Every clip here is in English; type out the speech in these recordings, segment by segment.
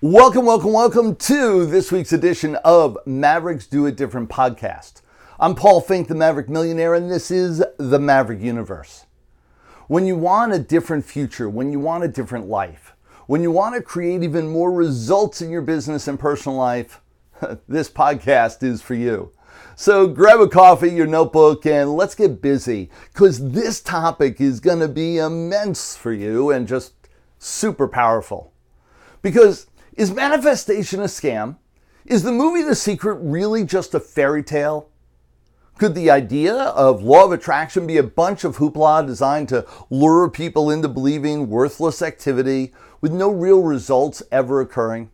Welcome, welcome, welcome to this week's edition of Mavericks Do It Different podcast. I'm Paul Finck, the Maverick Millionaire, and this is the Maverick Universe. When you want a different future, when you want a different life, when you want to create even more results in your business and personal life, this podcast is for you. So grab a coffee, your notebook, and let's get busy because this topic is going to be immense for you and just super powerful. Because is manifestation a scam? Is the movie The Secret really just a fairy tale? Could the idea of law of attraction be a bunch of hoopla designed to lure people into believing worthless activity with no real results ever occurring?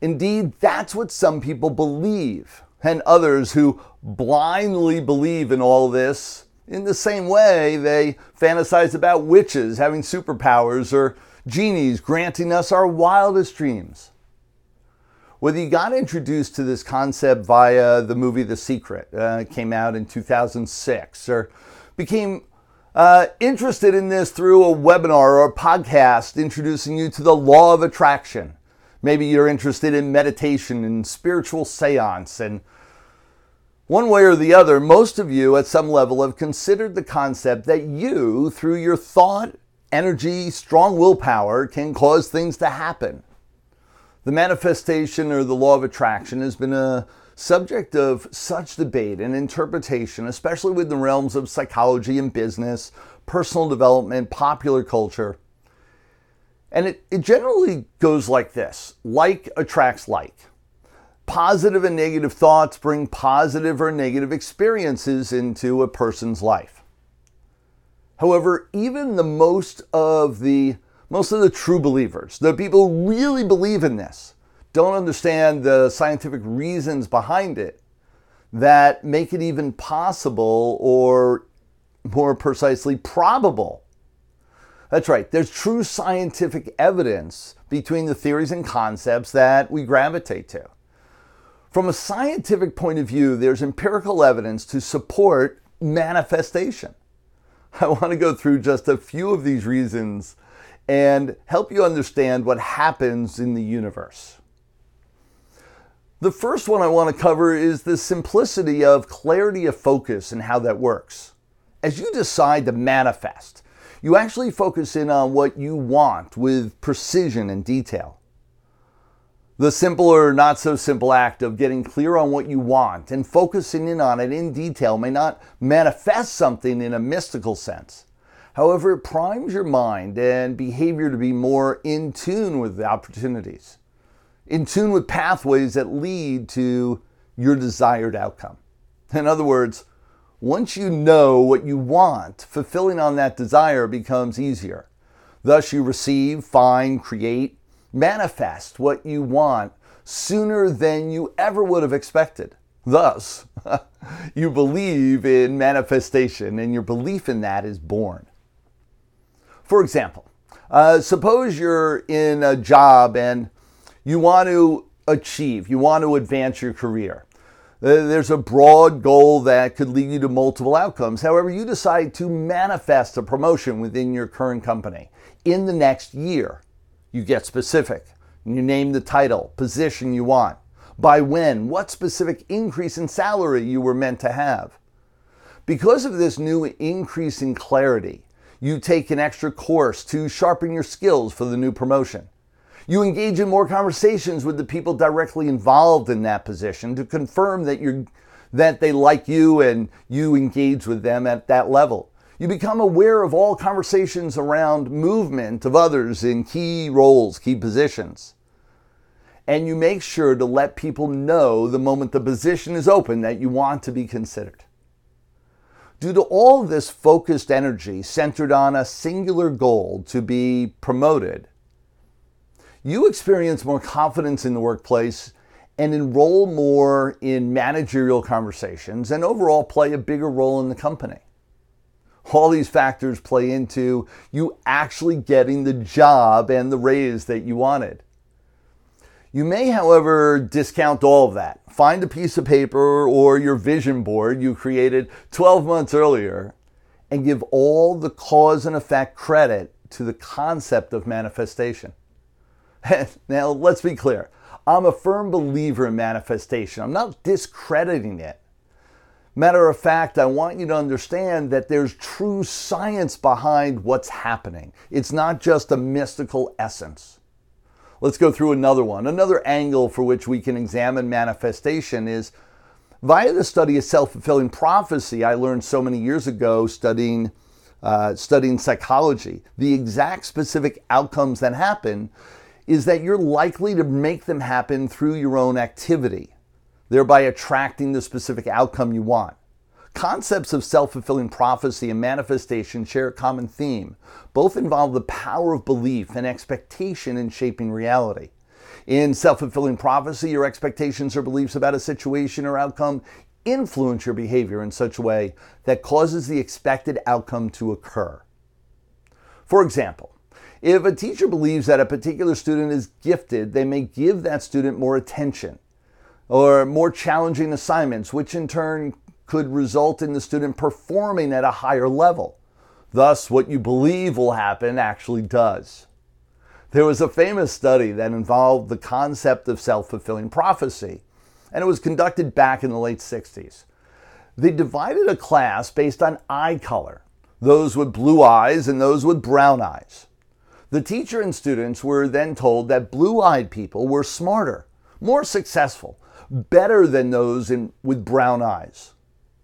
Indeed, that's what some people believe, and others who blindly believe in all this. In the same way, they fantasize about witches having superpowers or genies granting us our wildest dreams. Whether you got introduced to this concept via the movie The Secret, uh, came out in 2006, or became uh, interested in this through a webinar or a podcast introducing you to the law of attraction. Maybe you're interested in meditation and spiritual seance. And one way or the other, most of you at some level have considered the concept that you, through your thought energy, strong willpower can cause things to happen. The manifestation or the law of attraction has been a subject of such debate and interpretation, especially within the realms of psychology and business, personal development, popular culture. And it, it generally goes like this like attracts like. Positive and negative thoughts bring positive or negative experiences into a person's life. However, even the most of the most of the true believers, the people who really believe in this, don't understand the scientific reasons behind it that make it even possible or more precisely probable. That's right, there's true scientific evidence between the theories and concepts that we gravitate to. From a scientific point of view, there's empirical evidence to support manifestation. I want to go through just a few of these reasons and help you understand what happens in the universe. The first one I want to cover is the simplicity of clarity of focus and how that works. As you decide to manifest, you actually focus in on what you want with precision and detail. The simple or not so simple act of getting clear on what you want and focusing in on it in detail may not manifest something in a mystical sense. However, it primes your mind and behavior to be more in tune with the opportunities, in tune with pathways that lead to your desired outcome. In other words, once you know what you want, fulfilling on that desire becomes easier. Thus, you receive, find, create, manifest what you want sooner than you ever would have expected. Thus, you believe in manifestation, and your belief in that is born. For example, uh, suppose you're in a job and you want to achieve, you want to advance your career. Uh, there's a broad goal that could lead you to multiple outcomes. However, you decide to manifest a promotion within your current company in the next year. You get specific. You name the title, position you want, by when, what specific increase in salary you were meant to have. Because of this new increase in clarity, you take an extra course to sharpen your skills for the new promotion. You engage in more conversations with the people directly involved in that position to confirm that you're that they like you and you engage with them at that level. You become aware of all conversations around movement of others in key roles, key positions. And you make sure to let people know the moment the position is open that you want to be considered. Due to all this focused energy centered on a singular goal to be promoted, you experience more confidence in the workplace and enroll more in managerial conversations and overall play a bigger role in the company. All these factors play into you actually getting the job and the raise that you wanted. You may, however, discount all of that. Find a piece of paper or your vision board you created 12 months earlier and give all the cause and effect credit to the concept of manifestation. now, let's be clear. I'm a firm believer in manifestation. I'm not discrediting it. Matter of fact, I want you to understand that there's true science behind what's happening. It's not just a mystical essence. Let's go through another one. Another angle for which we can examine manifestation is via the study of self fulfilling prophecy. I learned so many years ago studying, uh, studying psychology. The exact specific outcomes that happen is that you're likely to make them happen through your own activity thereby attracting the specific outcome you want. Concepts of self fulfilling prophecy and manifestation share a common theme. Both involve the power of belief and expectation in shaping reality. In self fulfilling prophecy, your expectations or beliefs about a situation or outcome influence your behavior in such a way that causes the expected outcome to occur. For example, if a teacher believes that a particular student is gifted, they may give that student more attention or more challenging assignments, which in turn could result in the student performing at a higher level. Thus, what you believe will happen actually does. There was a famous study that involved the concept of self fulfilling prophecy, and it was conducted back in the late 60s. They divided a class based on eye color, those with blue eyes and those with brown eyes. The teacher and students were then told that blue eyed people were smarter, more successful, better than those in, with brown eyes.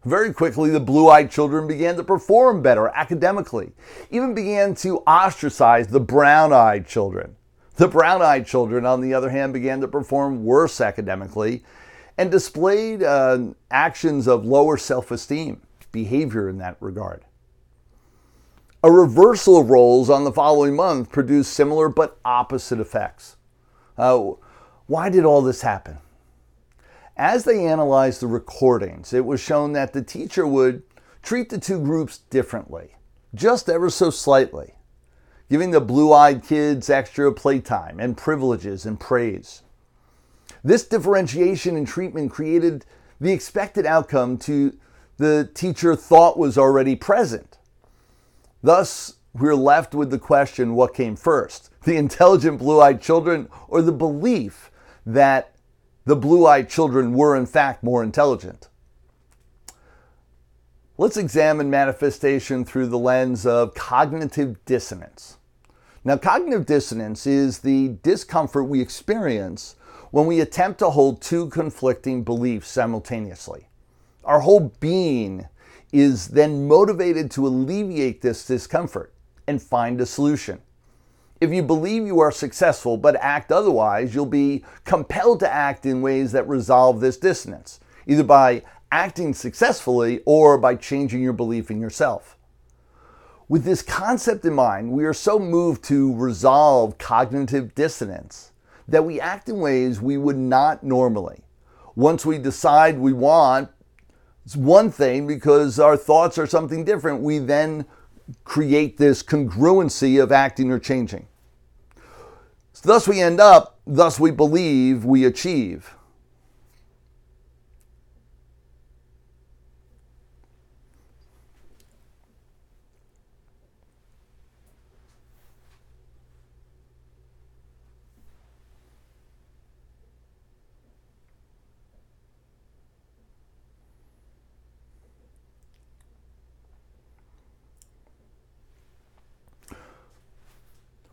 Very quickly, the blue eyed children began to perform better academically, even began to ostracize the brown eyed children. The brown eyed children, on the other hand, began to perform worse academically and displayed uh, actions of lower self esteem, behavior in that regard. A reversal of roles on the following month produced similar but opposite effects. Uh, why did all this happen? As they analyzed the recordings, it was shown that the teacher would treat the two groups differently, just ever so slightly, giving the blue eyed kids extra playtime and privileges and praise. This differentiation in treatment created the expected outcome to the teacher thought was already present. Thus, we're left with the question what came first? The intelligent blue eyed children or the belief that the blue eyed children were, in fact, more intelligent. Let's examine manifestation through the lens of cognitive dissonance. Now, cognitive dissonance is the discomfort we experience when we attempt to hold two conflicting beliefs simultaneously. Our whole being is then motivated to alleviate this discomfort and find a solution. If you believe you are successful but act otherwise, you'll be compelled to act in ways that resolve this dissonance, either by acting successfully or by changing your belief in yourself. With this concept in mind, we are so moved to resolve cognitive dissonance that we act in ways we would not normally. Once we decide we want one thing because our thoughts are something different, we then create this congruency of acting or changing. So thus we end up, thus we believe we achieve.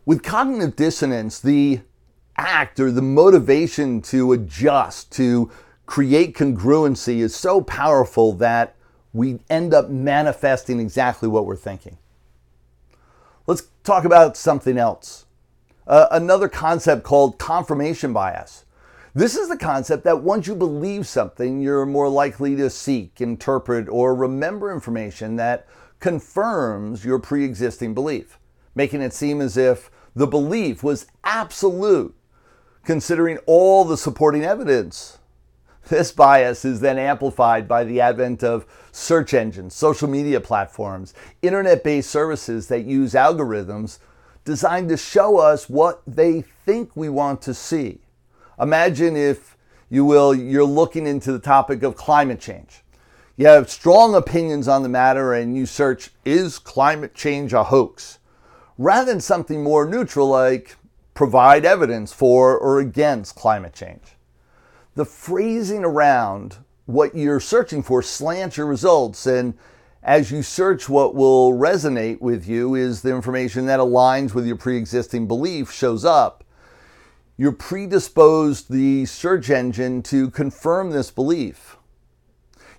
With cognitive dissonance, the act or the motivation to adjust, to create congruency is so powerful that we end up manifesting exactly what we're thinking. Let's talk about something else. Uh, another concept called confirmation bias. This is the concept that once you believe something, you're more likely to seek, interpret, or remember information that confirms your pre existing belief making it seem as if the belief was absolute, considering all the supporting evidence. This bias is then amplified by the advent of search engines, social media platforms, internet based services that use algorithms designed to show us what they think we want to see. Imagine, if you will, you're looking into the topic of climate change. You have strong opinions on the matter and you search, is climate change a hoax? Rather than something more neutral like, provide evidence for or against climate change. The phrasing around what you're searching for slants your results, and as you search, what will resonate with you is the information that aligns with your pre existing belief shows up. You're predisposed the search engine to confirm this belief.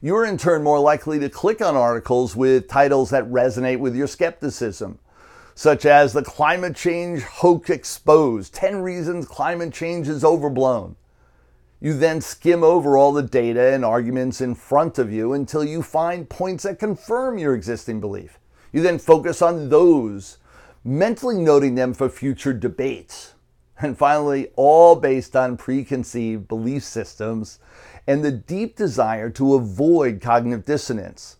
You're in turn more likely to click on articles with titles that resonate with your skepticism such as the climate change hoax exposed 10 reasons climate change is overblown. You then skim over all the data and arguments in front of you until you find points that confirm your existing belief. You then focus on those, mentally noting them for future debates. And finally, all based on preconceived belief systems and the deep desire to avoid cognitive dissonance.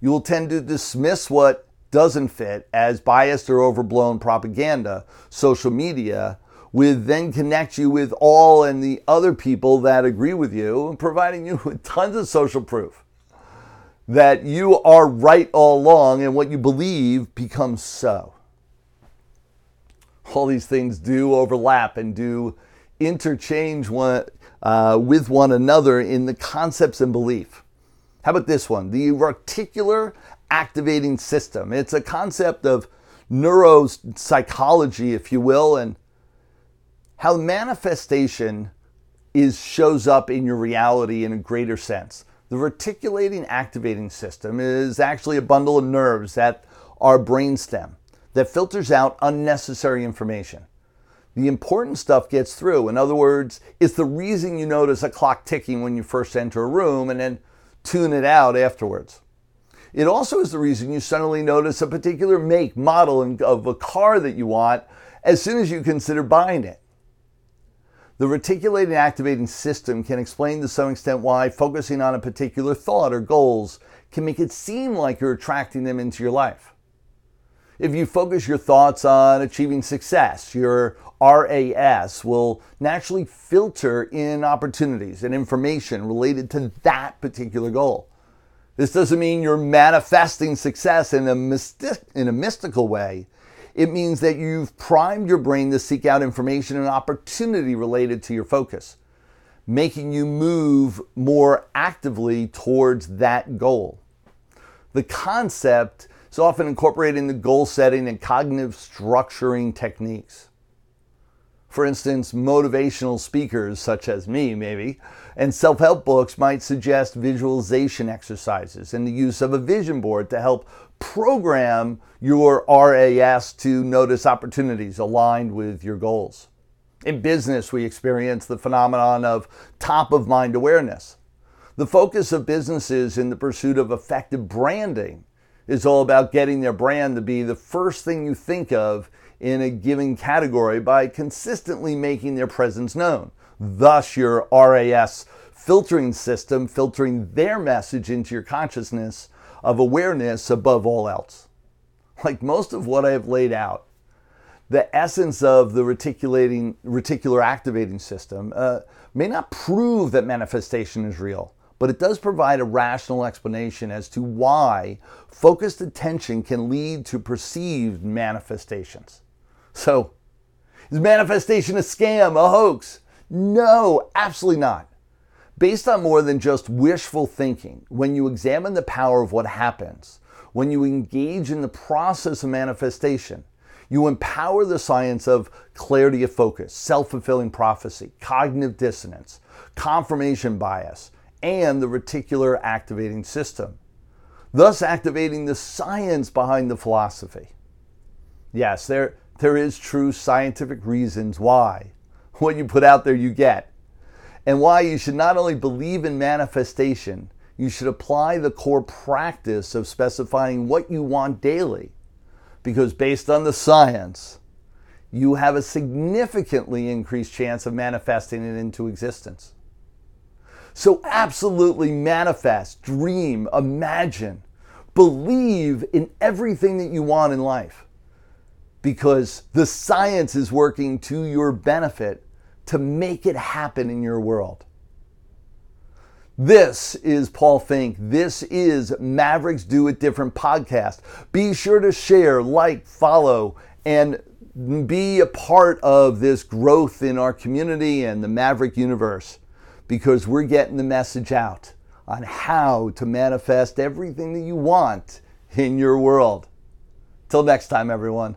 You will tend to dismiss what doesn't fit as biased or overblown propaganda, social media, with then connect you with all and the other people that agree with you, providing you with tons of social proof that you are right all along and what you believe becomes so. All these things do overlap and do interchange one, uh, with one another in the concepts and belief. How about this one? The reticular activating system. It's a concept of neuropsychology, if you will, and how manifestation is shows up in your reality in a greater sense. The reticulating activating system is actually a bundle of nerves at our brainstem that filters out unnecessary information. The important stuff gets through. In other words, it's the reason you notice a clock ticking when you first enter a room and then tune it out afterwards. It also is the reason you suddenly notice a particular make, model of a car that you want as soon as you consider buying it. The reticulating activating system can explain to some extent why focusing on a particular thought or goals can make it seem like you're attracting them into your life. If you focus your thoughts on achieving success, your RAS will naturally filter in opportunities and information related to that particular goal. This doesn't mean you're manifesting success in a, mystic, in a mystical way. It means that you've primed your brain to seek out information and opportunity related to your focus, making you move more actively towards that goal. The concept is often incorporated in the goal setting and cognitive structuring techniques. For instance, motivational speakers, such as me, maybe, and self help books might suggest visualization exercises and the use of a vision board to help program your RAS to notice opportunities aligned with your goals. In business, we experience the phenomenon of top of mind awareness. The focus of businesses in the pursuit of effective branding is all about getting their brand to be the first thing you think of in a given category by consistently making their presence known. Thus, your RAS filtering system filtering their message into your consciousness of awareness above all else. Like most of what I have laid out, the essence of the reticulating, reticular activating system uh, may not prove that manifestation is real, but it does provide a rational explanation as to why focused attention can lead to perceived manifestations. So, is manifestation a scam, a hoax? No, absolutely not. Based on more than just wishful thinking, when you examine the power of what happens, when you engage in the process of manifestation, you empower the science of clarity of focus, self fulfilling prophecy, cognitive dissonance, confirmation bias, and the reticular activating system, thus activating the science behind the philosophy. Yes, there, there is true scientific reasons why. What you put out there, you get. And why you should not only believe in manifestation, you should apply the core practice of specifying what you want daily. Because based on the science, you have a significantly increased chance of manifesting it into existence. So, absolutely manifest, dream, imagine, believe in everything that you want in life because the science is working to your benefit to make it happen in your world. This is Paul Finck. This is Mavericks Do It Different podcast. Be sure to share, like, follow, and be a part of this growth in our community and the Maverick universe because we're getting the message out on how to manifest everything that you want in your world. Till next time, everyone.